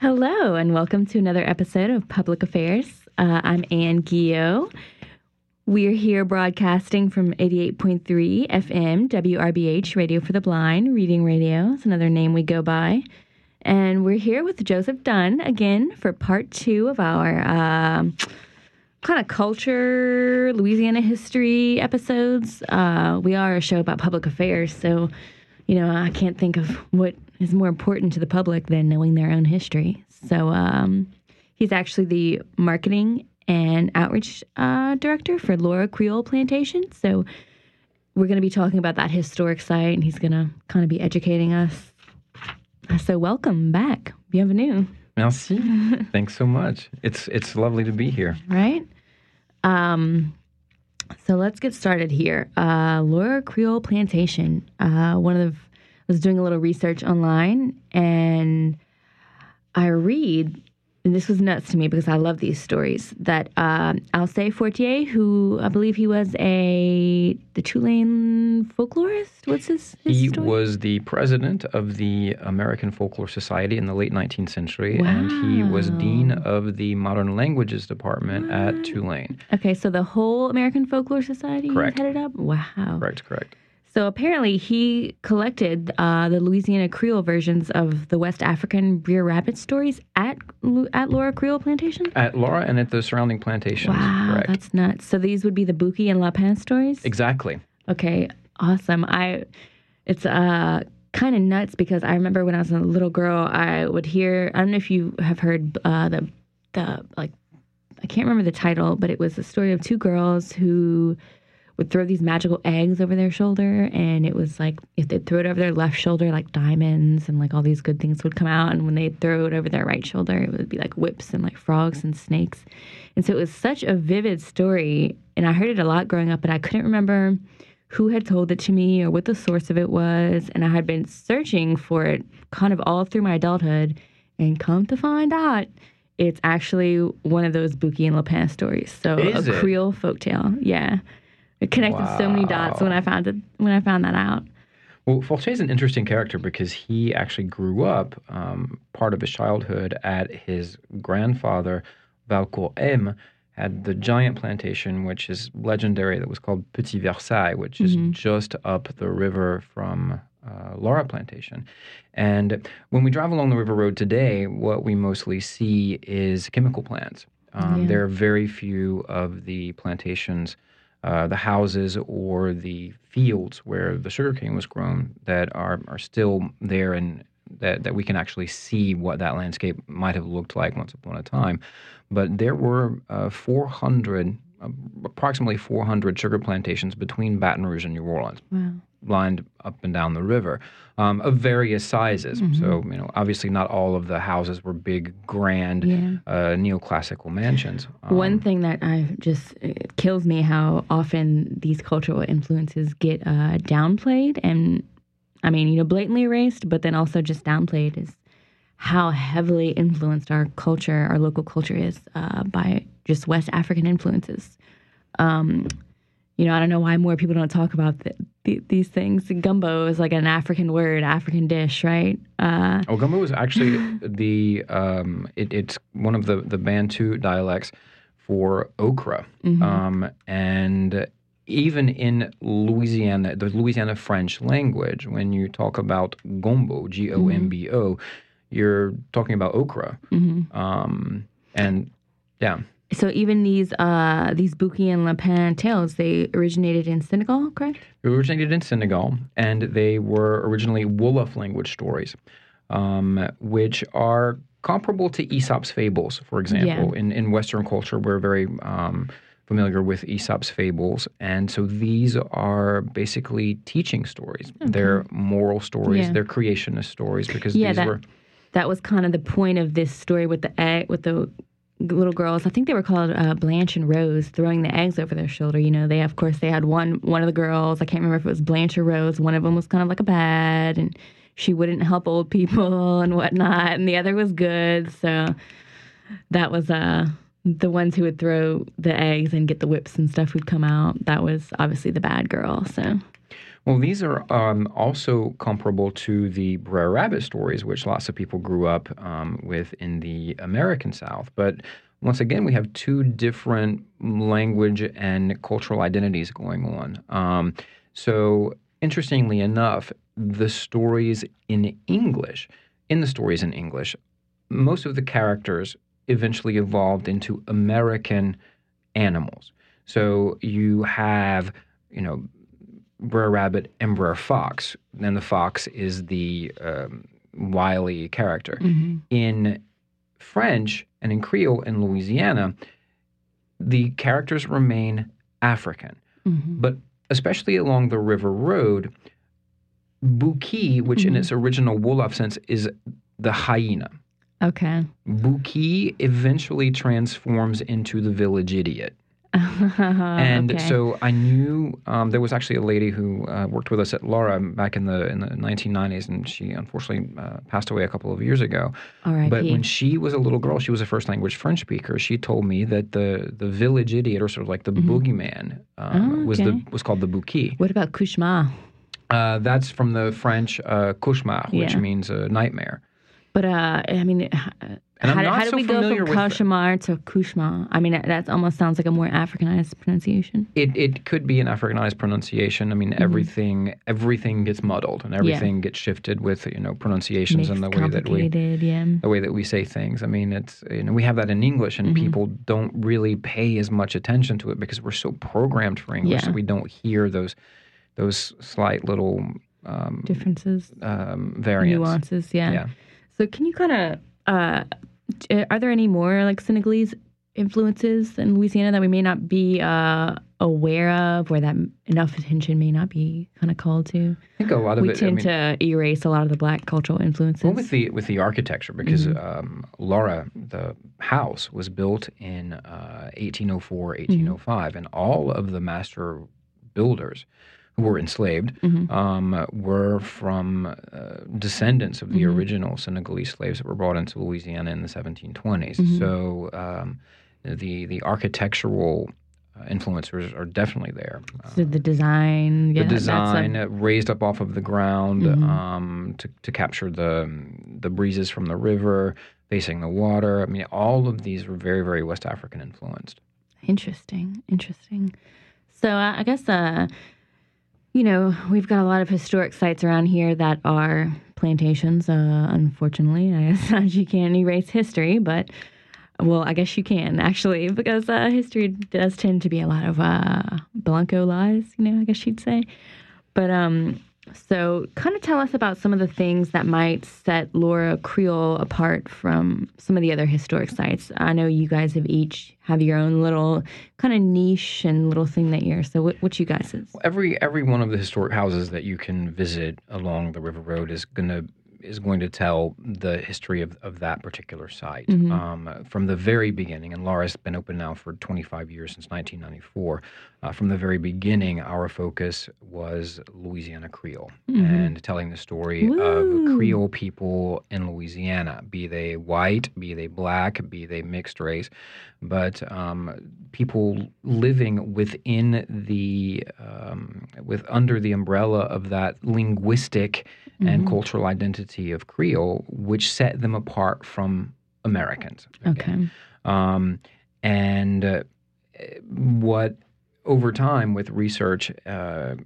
Hello, and welcome to another episode of Public Affairs. Uh, I'm Anne Gio. We're here broadcasting from 88.3 FM, WRBH, Radio for the Blind, Reading Radio is another name we go by. And we're here with Joseph Dunn again for part two of our uh, kind of culture, Louisiana history episodes. Uh, we are a show about public affairs, so, you know, I can't think of what is more important to the public than knowing their own history. So um, he's actually the marketing and outreach uh, director for Laura Creole Plantation. So we're going to be talking about that historic site, and he's going to kind of be educating us. So welcome back. Bienvenue. Merci. Thanks so much. It's it's lovely to be here. Right. Um, so let's get started here. Uh, Laura Creole Plantation. Uh, one of the, was doing a little research online, and I read and this was nuts to me because I love these stories. That uh, Alcée Fortier, who I believe he was a the Tulane folklorist. What's his? his he story? was the president of the American Folklore Society in the late 19th century, wow. and he was dean of the Modern Languages department at Tulane. Okay, so the whole American Folklore Society correct. headed up. Wow. Correct. Correct. So apparently, he collected uh, the Louisiana Creole versions of the West African Brer Rabbit stories at at Laura Creole Plantation. At Laura and at the surrounding plantations. Wow, correct. that's nuts. So these would be the Buki and Lapin stories. Exactly. Okay, awesome. I, it's uh kind of nuts because I remember when I was a little girl, I would hear. I don't know if you have heard uh, the the like, I can't remember the title, but it was the story of two girls who would throw these magical eggs over their shoulder and it was like if they'd throw it over their left shoulder like diamonds and like all these good things would come out and when they'd throw it over their right shoulder it would be like whips and like frogs and snakes and so it was such a vivid story and i heard it a lot growing up but i couldn't remember who had told it to me or what the source of it was and i had been searching for it kind of all through my adulthood and come to find out it's actually one of those Buki and Lapin stories so Is a it? creole folktale yeah it connected so many dots when I found it when I found that out. Well, Fortier is an interesting character because he actually grew up um, part of his childhood at his grandfather Valcour Aime had the giant plantation, which is legendary, that was called Petit Versailles, which is Mhm. just up the river from uh, Laura Plantation. And when we drive along the river road today, what we mostly see is chemical plants. Um, Yeah. There are very few of the plantations uh, the houses or the fields where the sugarcane was grown that are, are still there and that, that we can actually see what that landscape might have looked like once upon a time. But there were uh, 400, uh, approximately 400 sugar plantations between Baton Rouge and New Orleans, Wow. Lined up and down the river, um, of various sizes. Mm-hmm. So, you know, obviously not all of the houses were big, grand, Yeah. uh, neoclassical mansions. Um, One thing that I just it kills me how often these cultural influences get uh, downplayed and I mean, you know, blatantly erased, but then also just downplayed is how heavily influenced our culture, our local culture is uh, by just West African influences. Um, you know, I don't know why more people don't talk about th- th- these things. Gumbo is like an African word, African dish, right? Uh, Oh, gumbo is actually the um, it, it's one of the the Bantu dialects for okra, mhm. um, and even in Louisiana, the Louisiana French language, when you talk about gombo, G O M B O, you're talking about okra, mhm. um, and yeah, So even these uh, these Bouki and Lapin tales, they originated in Senegal, correct? They originated in Senegal, and they were originally Wolof language stories, um, which are comparable to Aesop's fables, for example. yeah. In, in Western culture, we're very um, familiar with Aesop's fables. And so these are basically teaching stories. They're moral stories, Yeah. they're creationist stories because Yeah, these that- were. That was kind of the point of this story with the egg, with the little girls. I think they were called uh, Blanche and Rose, throwing the eggs over their shoulder. You know, they of course they had one one of the girls. I can't remember if it was Blanche or Rose. One of them was kind of like a bad, and she wouldn't help old people and whatnot, and the other was good. So that was uh the ones who would throw the eggs and get the whips and stuff would come out. That was obviously the bad girl. So Well, these are um, also comparable to the Brer Rabbit stories, which lots of people grew up um, with in the American South. But once again, we have two different language and cultural identities going on. Um, so, interestingly enough, the stories in English, in the stories in English, most of the characters eventually evolved into American animals. So you have, you know, Brer Rabbit and Brer Fox, and the fox is the um, wily character. Mm-hmm. In French and in Creole in Louisiana, the characters remain African, Mm-hmm. but especially along the River Road, Buki, which in Mhm. its original Wolof sense is the hyena. Okay. Buki eventually transforms into the village idiot. and Okay. so I knew um, there was actually a lady who uh, worked with us at Laura back in the in the 1990s, and she unfortunately uh, passed away a couple of years ago. R.I.P. But when she was a little girl, she was a first language French speaker. She told me that the the village idiot, or sort of like the Mhm. boogeyman, um, Oh, was the was called the Buki. what about Kushma? Uh, that's from the French uh, cauchemar, which Yeah. means a nightmare. But uh, I mean, And I'm how, not how did so we go from Kashmar to Kushma? I mean, that almost sounds like a more Africanized pronunciation. It it could be an Africanized pronunciation. I mean, Mm-hmm. everything everything gets muddled and everything gets shifted with you know pronunciations Makes and the way that we yeah. the way that we say things. I mean, it's you know we have that in English, and Mhm. people don't really pay as much attention to it because we're so programmed for English Yeah. that we don't hear those those slight little um, Differences, um, variants. nuances, yeah. Yeah. So, can you kind of, uh, are there any more like Senegalese influences in Louisiana that we may not be uh, aware of, or that enough attention may not be kind of called to? I think a lot of we it. I tend mean, to erase a lot of the black cultural influences. Well, with the with the architecture, because Mm-hmm. um, Laura, the house was built in uh, 1804, Mm-hmm. 1805, and all of the master builders were enslaved Mhm. um, were from uh, descendants of the Mhm. original Senegalese slaves that were brought into Louisiana in the 1720s. Mhm. So um, the the architectural uh, influencers are definitely there. So the design, yeah, the that's a- design uh, raised up off of the ground Mhm. um, to, to capture the the breezes from the river, facing the water. I mean, all of these were very, very West African influenced. Interesting, interesting. So uh, I guess uh, you know we've got a lot of historic sites around here that are plantations. Uh, unfortunately, I guess you can't erase history, but well, I guess you can actually because uh, history does tend to be a lot of uh, blanco lies. You know, I guess you'd say. But um, so kind of tell us about some of the things that might set Laura Creole apart from some of the other historic sites. I know you guys have each have your own little kind of niche and little thing that you're. So what, what you guys is? Every every one of the historic houses that you can visit along the River Road is gonna is going to tell the history of, of that particular site Mhm. um, from the very beginning. And Laura's been open now for 25 years since 1994. Uh, from the very beginning, our focus was Louisiana Creole Mhm. and telling the story Woo. of Creole people in Louisiana, be they white, be they black, be they mixed race, but um, people living within the um, with under the umbrella of that linguistic and Mhm. cultural identity of Creole, which set them apart from Americans. Okay. Um, and uh, what over time with research, uh,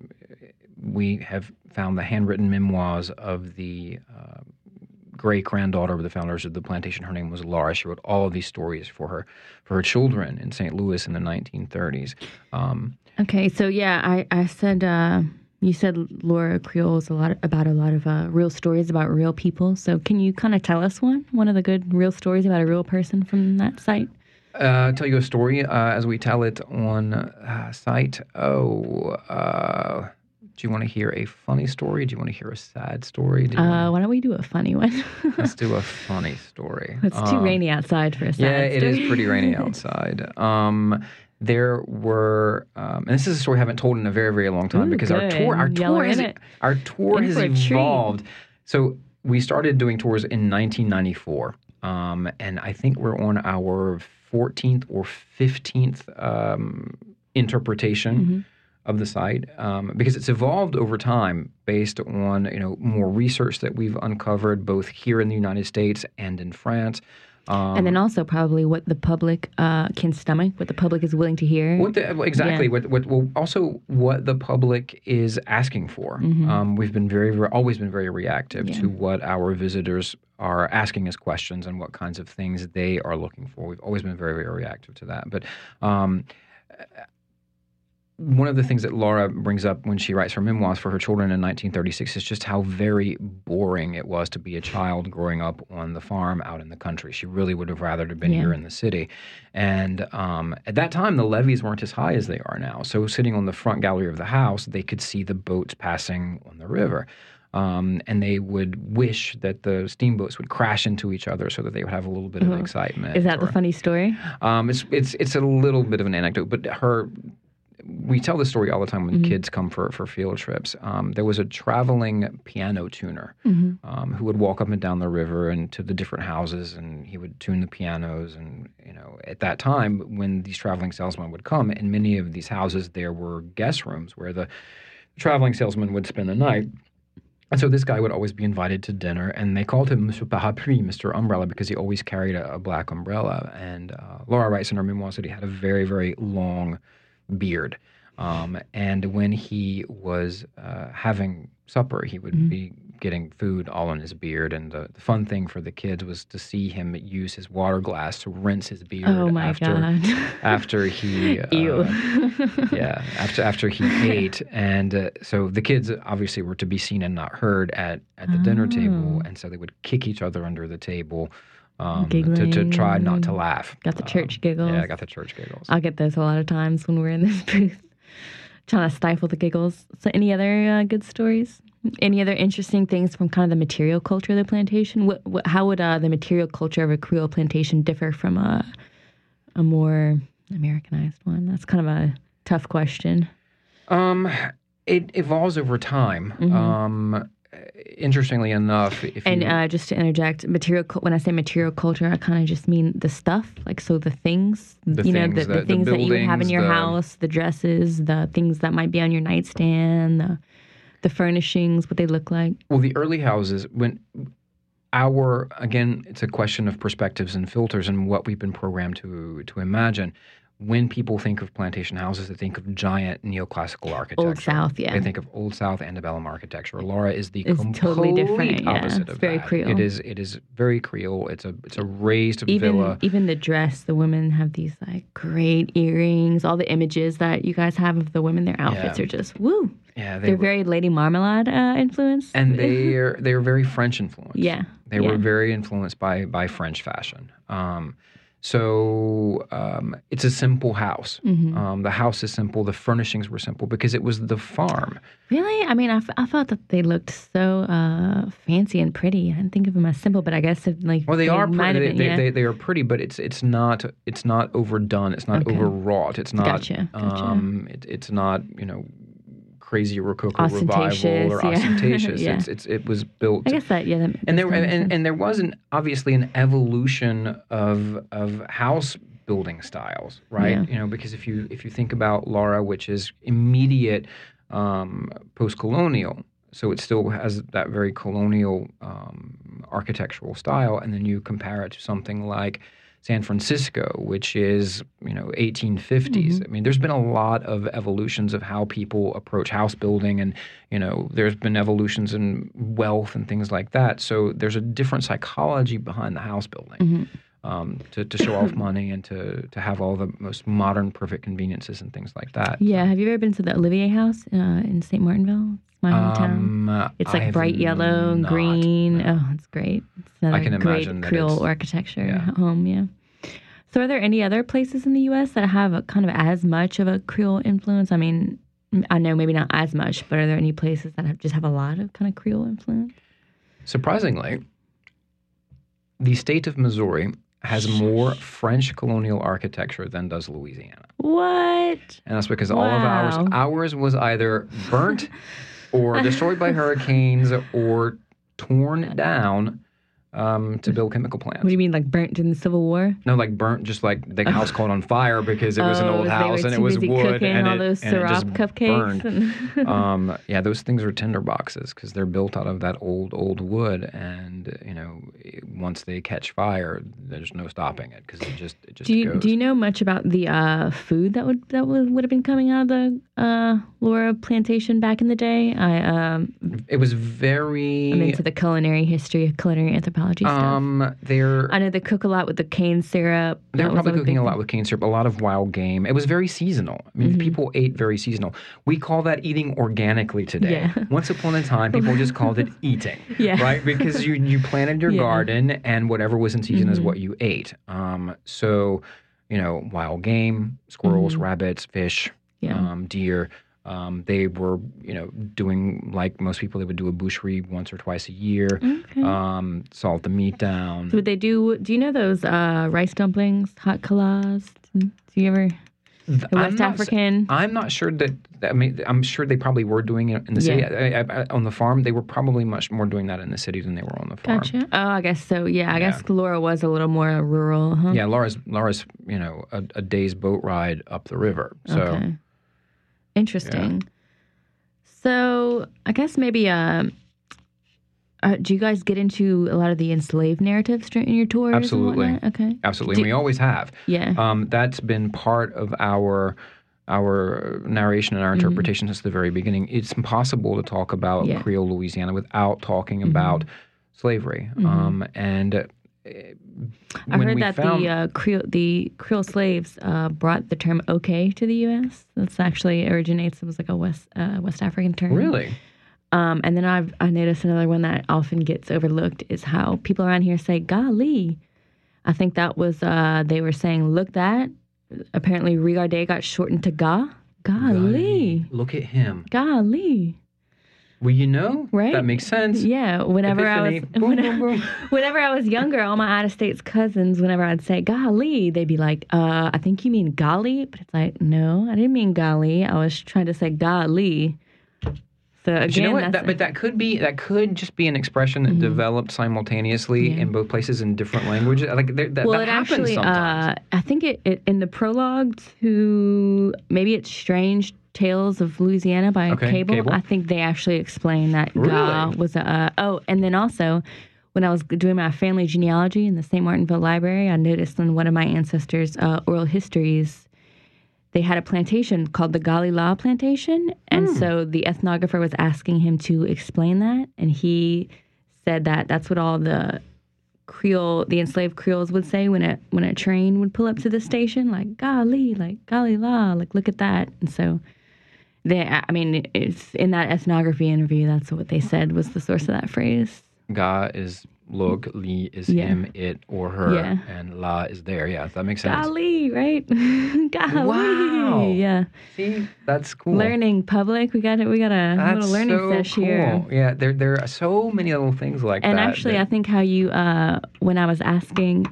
we have found the handwritten memoirs of the uh, great granddaughter of the founders of the plantation. Her name was Laura. She wrote all of these stories for her for her children in St. Louis in the 1930s. Um, Okay. So yeah, I I said uh, you said Laura Creole is a lot about a lot of uh, real stories about real people. So can you kind of tell us one one of the good real stories about a real person from that site? Uh, tell you a story uh, as we tell it on uh, site. Oh, uh, do you want to hear a funny story? Do you want to hear a sad story? Do Uh, wanna- why don't we do a funny one? Let's do a funny story. it's too Um, rainy outside for a sad Yeah, it is pretty rainy outside. Um, there were, um, and this is a story I haven't told in a very, very long time Ooh, because our tour, our good. Y'all tour has, it. our tour In has for a treat. evolved. So we started doing tours in 1994, um, and I think we're on our 14th or 15th um, interpretation Mhm. of the site um, because it's evolved over time based on you know more research that we've uncovered both here in the United States and in France. Um, and then also probably what the public uh, can stomach, what the public is willing to hear. What the, exactly. Yeah. What, what, well, also what the public is asking for. Mm-hmm. Um, we've been very, very, always been very reactive yeah. to what our visitors are asking us questions and what kinds of things they are looking for. We've always been very, very reactive to that. But um, one of the things that Laura brings up when she writes her memoirs for her children in 1936 is just how very boring it was to be a child growing up on the farm out in the country. She really would have rather have been yeah. here in the city. And um, at that time, the levees weren't as high as they are now. So sitting on the front gallery of the house, they could see the boats passing on the river. Um, and they would wish that the steamboats would crash into each other so that they would have a little bit of uh-huh. excitement. Is that or, the funny story? Um, it's it's it's a little bit of an anecdote, but her we tell this story all the time when mm-hmm. kids come for, for field trips. Um, there was a traveling piano tuner mm-hmm. um, who would walk up and down the river and to the different houses, and he would tune the pianos. And you know, at that time, when these traveling salesmen would come, in many of these houses, there were guest rooms where the traveling salesman would spend the night. And so this guy would always be invited to dinner, and they called him Monsieur Parapluie, Mr. Umbrella, because he always carried a, a black umbrella. And uh, Laura writes in her memoirs that he had a very, very long beard. Um, and when he was uh, having supper, he would mm-hmm. be getting food all in his beard. And the, the, fun thing for the kids was to see him use his water glass to rinse his beard. Oh my after, god! after he, uh, yeah, after after he ate, and uh, so the kids obviously were to be seen and not heard at at the oh. dinner table, oh. and so they would kick each other under the table um, to, to try not to laugh. Got the church um, giggles. Yeah, I got the church giggles. I'll get those a lot of times when we're in this booth, trying to stifle the giggles. So, any other uh, good stories? Any other interesting things from kind of the material culture of the plantation? What, what how would uh, the material culture of a Creole plantation differ from a a more Americanized one? That's kind of a tough question. Um, it evolves over time. Mm-hmm. Um, interestingly enough, and uh, just to interject, material when I say material culture, I kind of just mean the stuff, like so the things, the you things, know, the, the, the things the that you have in your house, the dresses, the things that might be on your nightstand, the, the furnishings, what they look like. Well, the early houses when our again, it's a question of perspectives and filters and what we've been programmed to to imagine when people think of plantation houses, they think of giant neoclassical architecture. Old South, yeah. They think of Old South antebellum architecture. Laura is the it's totally different. opposite yeah, it's of very that. Creole. It is. It is very Creole. It's a. It's a raised even, villa. Even the dress, the women have these like great earrings. All the images that you guys have of the women, their outfits yeah. are just woo. Yeah, they are very Lady Marmalade uh, influenced. And they are they are very French influenced. Yeah, they yeah. were very influenced by by French fashion. Um, so um, it's a simple house. Mm-hmm. Um, the house is simple. The furnishings were simple because it was the farm. Really? I mean, I, f- I thought that they looked so uh, fancy and pretty. I didn't think of them as simple, but I guess it, like well, they, they are pretty. They, been, they, yeah. they, they, are pretty, but it's it's not it's not overdone. It's not Okay. overwrought. It's not. Gotcha, gotcha. Um, it, it's not you know crazy rococo revival or yeah. ostentatious. Yeah. It's, it's it was built I guess that yeah. That, and there and, and there wasn't obviously an evolution of of house building styles, right? Yeah. You know, because if you if you think about Laura, which is immediate um, post colonial, so it still has that very colonial um, architectural style, and then you compare it to something like San Francisco, which is you know 1850s. Mm-hmm. I mean, there's been a lot of evolutions of how people approach house building, and you know, there's been evolutions in wealth and things like that. So there's a different psychology behind the house building. Mhm. Um, to, to show off money and to, to have all the most modern, perfect conveniences and things like that. Yeah, have you ever been to the Olivier House uh, in St. Martinville? It's my hometown. Um, it's I like have bright yellow and not, green. no. Oh, it's great. It's another can great imagine that Creole architecture yeah. home. Yeah. So, are there any other places in the U.S. that have a, kind of as much of a Creole influence? I mean, I know maybe not as much, but are there any places that have, just have a lot of kind of Creole influence? Surprisingly, the state of Missouri has more French colonial architecture than does Louisiana. What? And that's because all of ours ours was either burnt or destroyed by hurricanes or torn down um, to build chemical plants. What do you mean, like burnt in the Civil War? No, like burnt, just like the house caught on fire because it was an Oh, old house and it was wood and all it, those and it just cupcakes. burned. um, yeah, those things are tinder boxes because they're built out of that old, old wood, and you know, once they catch fire, there's no stopping it because it just, it just do you goes. do you know much about the uh, food that would that would, would have been coming out of the uh, Laura plantation back in the day? I um, it was very. I'm into the culinary history, culinary anthropology stuff. um, they're I know they cook a lot with the cane syrup. They're probably cooking a lot with cane syrup, a lot of wild game. It was very seasonal. I mean, Mhm. people ate very seasonal. We call that eating organically today. Yeah. Once upon a time, people just called it eating, Yeah. right? Because you you planted your Yeah. garden, and whatever was in season is Mhm. what you ate. Um, so, you know, wild game, squirrels, Mhm. rabbits, fish, Yeah. um, deer. Um, they were, you know, doing like most people. They would do a boucherie once or twice a year. okay. Um, salt the meat down. so would they do? Do you know those uh, rice dumplings, hot calas? Do you ever Th- the I'm West not African? I'm not sure that. I mean, I'm sure they probably were doing it in the city. I, I, I, on the farm, they were probably much more doing that in the city than they were on the farm. Gotcha. Oh, I guess so. Yeah, I Yeah. guess Laura was a little more rural, huh? Yeah, Laura's Laura's you know a, a day's boat ride up the river. So Okay. Interesting. So I guess maybe uh, uh, do you guys get into a lot of the enslaved narratives in your tours? Absolutely. Okay. absolutely, Do- and we always have. Yeah. Um, that's been part of our our narration and our Mhm. interpretation since the very beginning. It's impossible to talk about Yeah. Creole Louisiana without talking Mhm. about slavery. Mhm. Um, and I heard that found, the uh, Creole the Creole slaves uh, brought the term "okay" to the U.S. That's actually originates. It was like a West uh, West African term. really. Um, and then I've I noticed another one that often gets overlooked is how people around here say "golly." I think that was uh, they were saying "look that." Apparently, "regarder" got shortened to "ga." Golly, Look at him. golly. Well, you know, Right? that makes sense. Yeah. Whenever I was Boom, whenever, boom, boom. whenever I was younger, all my out of states cousins, whenever I'd say golly, they'd be like, uh, I think you mean golly. But it's like, no, I didn't mean golly. I was trying to say golly. So again, But you know what? That, but that could be that could just be an expression that Mhm. developed simultaneously Yeah. in both places in different languages. Like there, that, well, that it happens actually, sometimes. uh, I think it, it in the prologue to maybe it's Strange Tales of Louisiana by Okay, Cable. Cable. I think they actually explain that Really? Ga was a. Uh, oh, and then also when I was doing my family genealogy in the St. Martinville Library, I noticed in one of my ancestors' uh, oral histories. They had a plantation called the Galila Plantation. And Hmm. so the ethnographer was asking him to explain that. And he said that that's what all the Creole, the enslaved Creoles would say when a when a train would pull up to the station, like golly, like golly la, like look at that. And so, they, I mean, it's in that ethnography interview. That's what they said was the source of that phrase. Ga is look, li is Yeah. him, it, or her, Yeah. and la is there. Yeah, that makes sense. Golly, right? golly, Wow. yeah. See, that's cool. Learning public. We got it. We got a That's little learning so sesh cool. here. Yeah, there there are so many little things like And that. And actually, I think how you, uh, when I was asking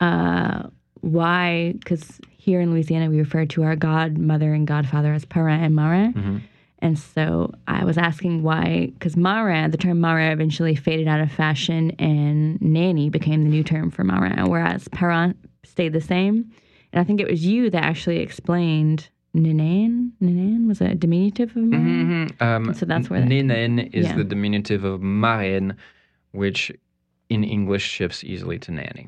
uh, why, because here in Louisiana we refer to our godmother and godfather as parrain and mara. Mhm. And so I was asking why, because mara, the term mara eventually faded out of fashion and nanny became the new term for mara, whereas parrain stayed the same. And I think it was you that actually explained Nanan. Nanan was a diminutive of mara. Mhm, Um, So that's where that- Ninen is Yeah. the diminutive of marraine, which in English shifts easily to nanny.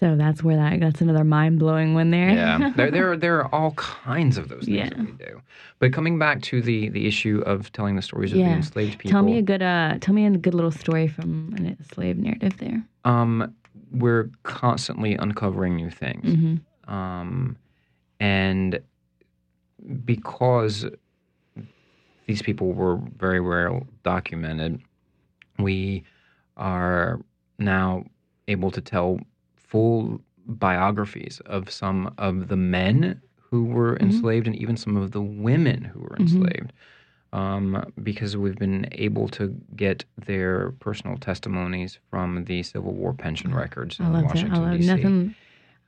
So that's where that that's another mind blowing one there. Yeah, there, there, there are all kinds of those things Yeah. that we do. But coming back to the the issue of telling the stories of Yeah. the enslaved people, Tell me a good uh tell me a good little story from an enslaved narrative there. um, we're constantly uncovering new things, hmm um, and because these people were very well documented, we are now able to tell full biographies of some of the men who were Mhm. enslaved and even some of the women who were Mhm. enslaved. Um, because we've been able to get their personal testimonies from the Civil War pension records in I love that. Washington, I love D.C. nothing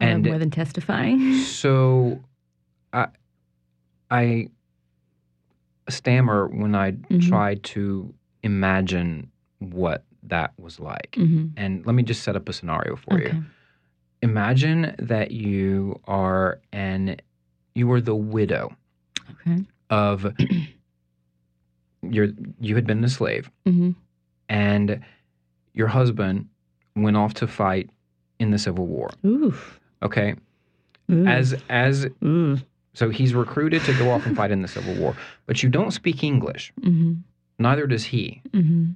I love more than testifying. So, I, I stammer when I Mhm. try to imagine what that was like. hmm And let me just set up a scenario for Okay. you. Imagine that you are an you were the widow Okay. of your you had been a slave hmm and your husband went off to fight in the Civil War. Oof. Okay? Ooh. As as Ooh. so he's recruited to go off and fight in the Civil War, but you don't speak English. hmm Neither does he. hmm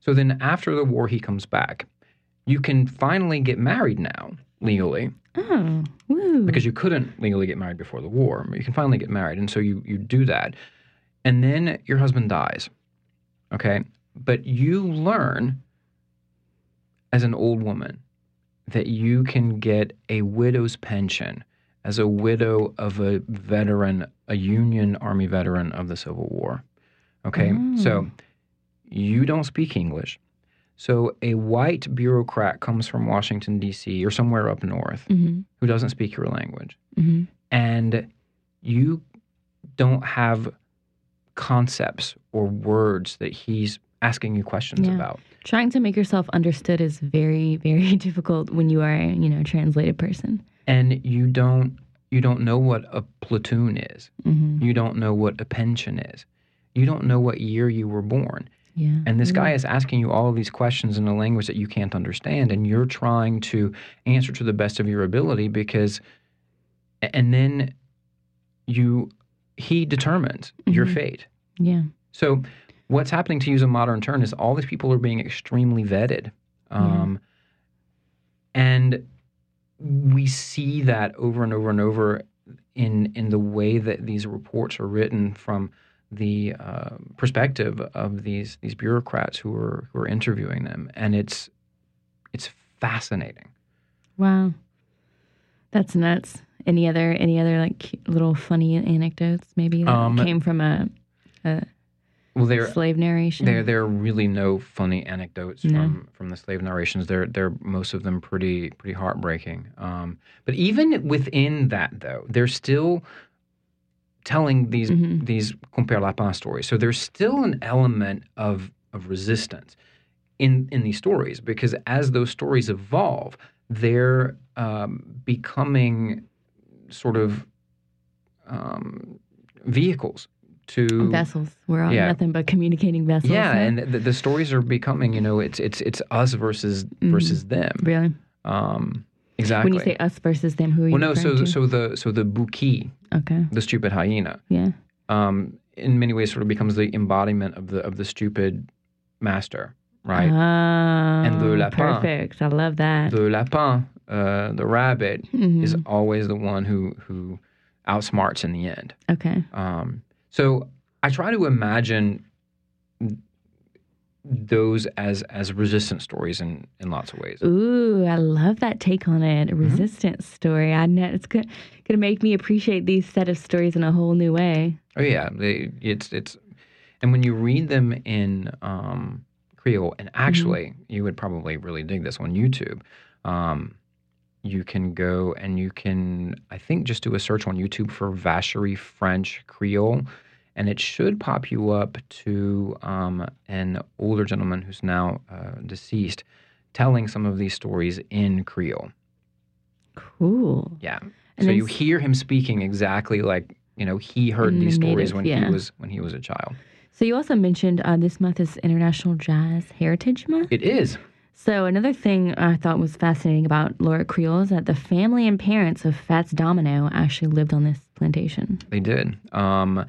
So then after the war he comes back. You can finally get married now legally Oh. Woo. because you couldn't legally get married before the war. You can finally get married, and so you you do that, and then your husband dies. Okay, but you learn as an old woman that you can get a widow's pension as a widow of a veteran, a Union Army veteran of the Civil War. Okay, so Oh. you don't speak English. So a white bureaucrat comes from Washington, D.C., or somewhere up north hmm who doesn't speak your language. Hmm and you don't have concepts or words that he's asking you questions Yeah. about. Trying to make yourself understood is very, very difficult when you are, you know, a translated person. and you don't you don't know what a platoon is. Hmm you don't know what a pension is. You don't know what year you were born Yeah. and this Yeah. guy is asking you all of these questions in a language that you can't understand and you're trying to answer to the best of your ability because and then you he determines your Mhm. fate Yeah. So, what's happening to use a modern term is all these people are being extremely vetted. Um, And we see that over and over and over in, in the way that these reports are written from the uh, perspective of these, these bureaucrats who are, who are interviewing them. And it's, it's fascinating. Wow. That's nuts. Any other any other like little funny anecdotes maybe that Um, came from a, a Well, there, slave narration? There, there are really no funny anecdotes No. from, from the slave narrations. They're, they're most of them pretty, pretty heartbreaking. Um, but even within that, though, they're still telling these, Mhm. these compère lapin stories. So there's still an element of, of resistance in, in these stories because as those stories evolve, they're um, becoming sort of um, vehicles to vessels. We're all Yeah. nothing but communicating vessels. yeah, and the, the stories are becoming, you know, it's it's it's us versus Mhm. versus them. really, Um, exactly. when you say us versus them, who are you well, no, so to? so the so the buki, okay, the stupid hyena, yeah, um, in many ways sort of becomes the embodiment of the of the stupid master, right? Oh, And the lapin. perfect. I love that. The lapin, uh, the rabbit, Mhm. is always the one who who outsmarts in the end. okay. Um, so I try to imagine those as as resistance stories in in lots of ways. Ooh, I love that take on it. Mm-hmm. Resistance story. I know it's. Going to make me appreciate these set of stories in a whole new way. Oh yeah, they, it's it's, and when you read them in um, Creole, and actually you would probably really dig this on YouTube. Um, you can go and you can, I think, just do a search on YouTube for Vacherie French Creole, and it should pop you up to um, an older gentleman who's now uh, deceased, telling some of these stories in Creole. Cool. Yeah. And so you hear him speaking exactly like you know he heard the these stories native, when yeah. he was when he was a child. So you also mentioned uh, this month is International Jazz Heritage Month. It is. So another thing I thought was fascinating about Laura Creole is that the family and parents of Fats Domino actually lived on this plantation. They did. Um,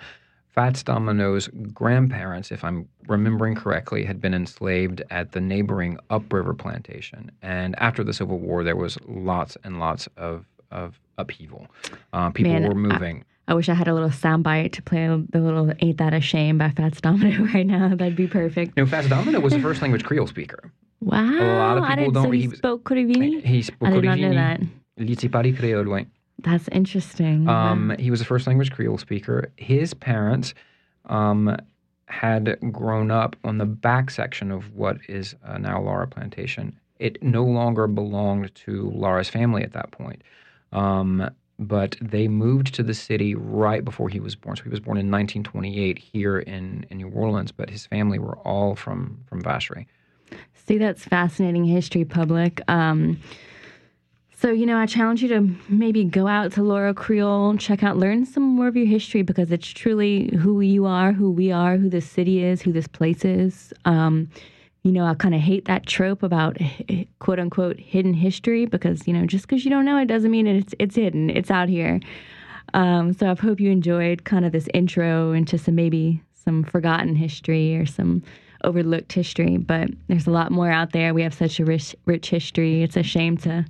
Fats Domino's grandparents, if I'm remembering correctly, had been enslaved at the neighboring Upriver plantation. And after the Civil War, there was lots and lots of, of upheaval. Uh, people Man, were moving. I wish I had a little soundbite to play the little "Ain't That a Shame" by Fats Domino right now. That'd be perfect. you know, Fats Domino was a first language Creole speaker. Wow, lot of I people didn't. don't- So he, he spoke Kouri-Vini. He spoke I did not know that. Creole. That's interesting. Um, Wow. he was a first language Creole speaker. His parents um, had grown up on the back section of what is uh, now Laura Plantation. It no longer belonged to Laura's family at that point. Um, but they moved to the city right before he was born. So he was born in 1928 here in, in New Orleans, but his family were all from, from Vacherie. See, that's fascinating history, public. Um, so, you know, I challenge you to maybe go out to Laura Creole, check out, learn some more of your history because it's truly who you are, who we are, who this city is, who this place is. Um, you know, I kind of hate that trope about quote unquote hidden history because, you know, just because you don't know it doesn't mean it's, it's hidden, it's out here. Um, so I hope you enjoyed kind of this intro into some maybe some forgotten history or some overlooked history, but there's a lot more out there. We have such a rich, rich history. It's a shame to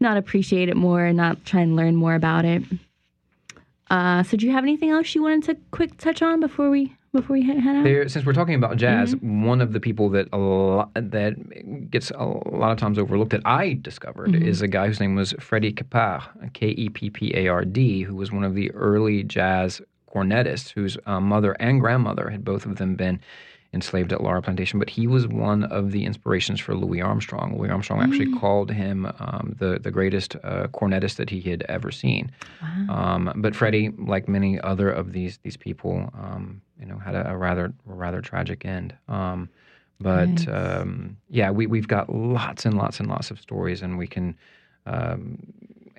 not appreciate it more and not try and learn more about it. Uh, so, do you have anything else you wanted to quick touch on before we before we head out? There, since we're talking about jazz, mm-hmm. one of the people that a lot, that gets a lot of times overlooked that I discovered mm-hmm. is a guy whose name was Freddie Keppard, K E P P A R D, who was one of the early jazz cornetists, whose uh, mother and grandmother had both of them been enslaved at Laura Plantation, but he was one of the inspirations for Louis Armstrong. Louis Armstrong actually mm. called him um, the the greatest uh, cornetist that he had ever seen. Wow. Um, but Freddie, like many other of these these people, um, you know, had a, a rather a rather tragic end. Um, but nice. Um, yeah, we we've got lots and lots and lots of stories, and we can um,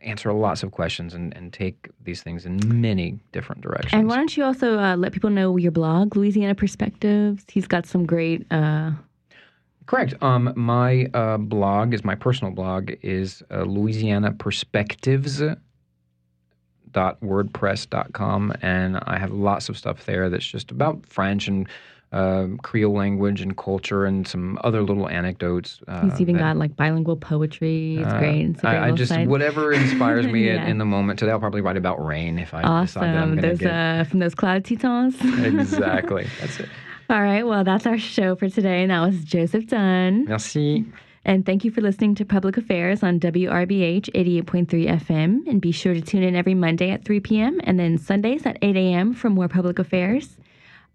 answer lots of questions and, and take these things in many different directions. And why don't you also uh, let people know your blog, Louisiana Perspectives? He's got some great. Uh... Correct. Um, my uh, blog is my personal blog is uh, Louisiana Perspectives wordpress.com and i have lots of stuff there that's just about french and uh, Creole language and culture and some other little anecdotes. Uh, He's even that, got like bilingual poetry. It's uh, great. It's I, I, just side. whatever inspires me yeah. in the moment. Today I'll probably write about rain if I awesome. decide that I'm going to get uh, from those cloud tetons. exactly. That's it. All right. Well, that's our show for today, and that was Joseph Dunn. Merci. And thank you for listening to Public Affairs on WRBH 88.3 FM. And be sure to tune in every Monday at 3 p.m. and then Sundays at 8 a.m. for more public affairs.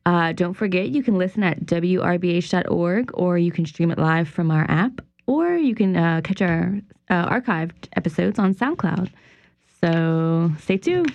Uh, don't forget, you can listen at WRBH.org or you can stream it live from our app or you can uh, catch our uh, archived episodes on SoundCloud. So stay tuned.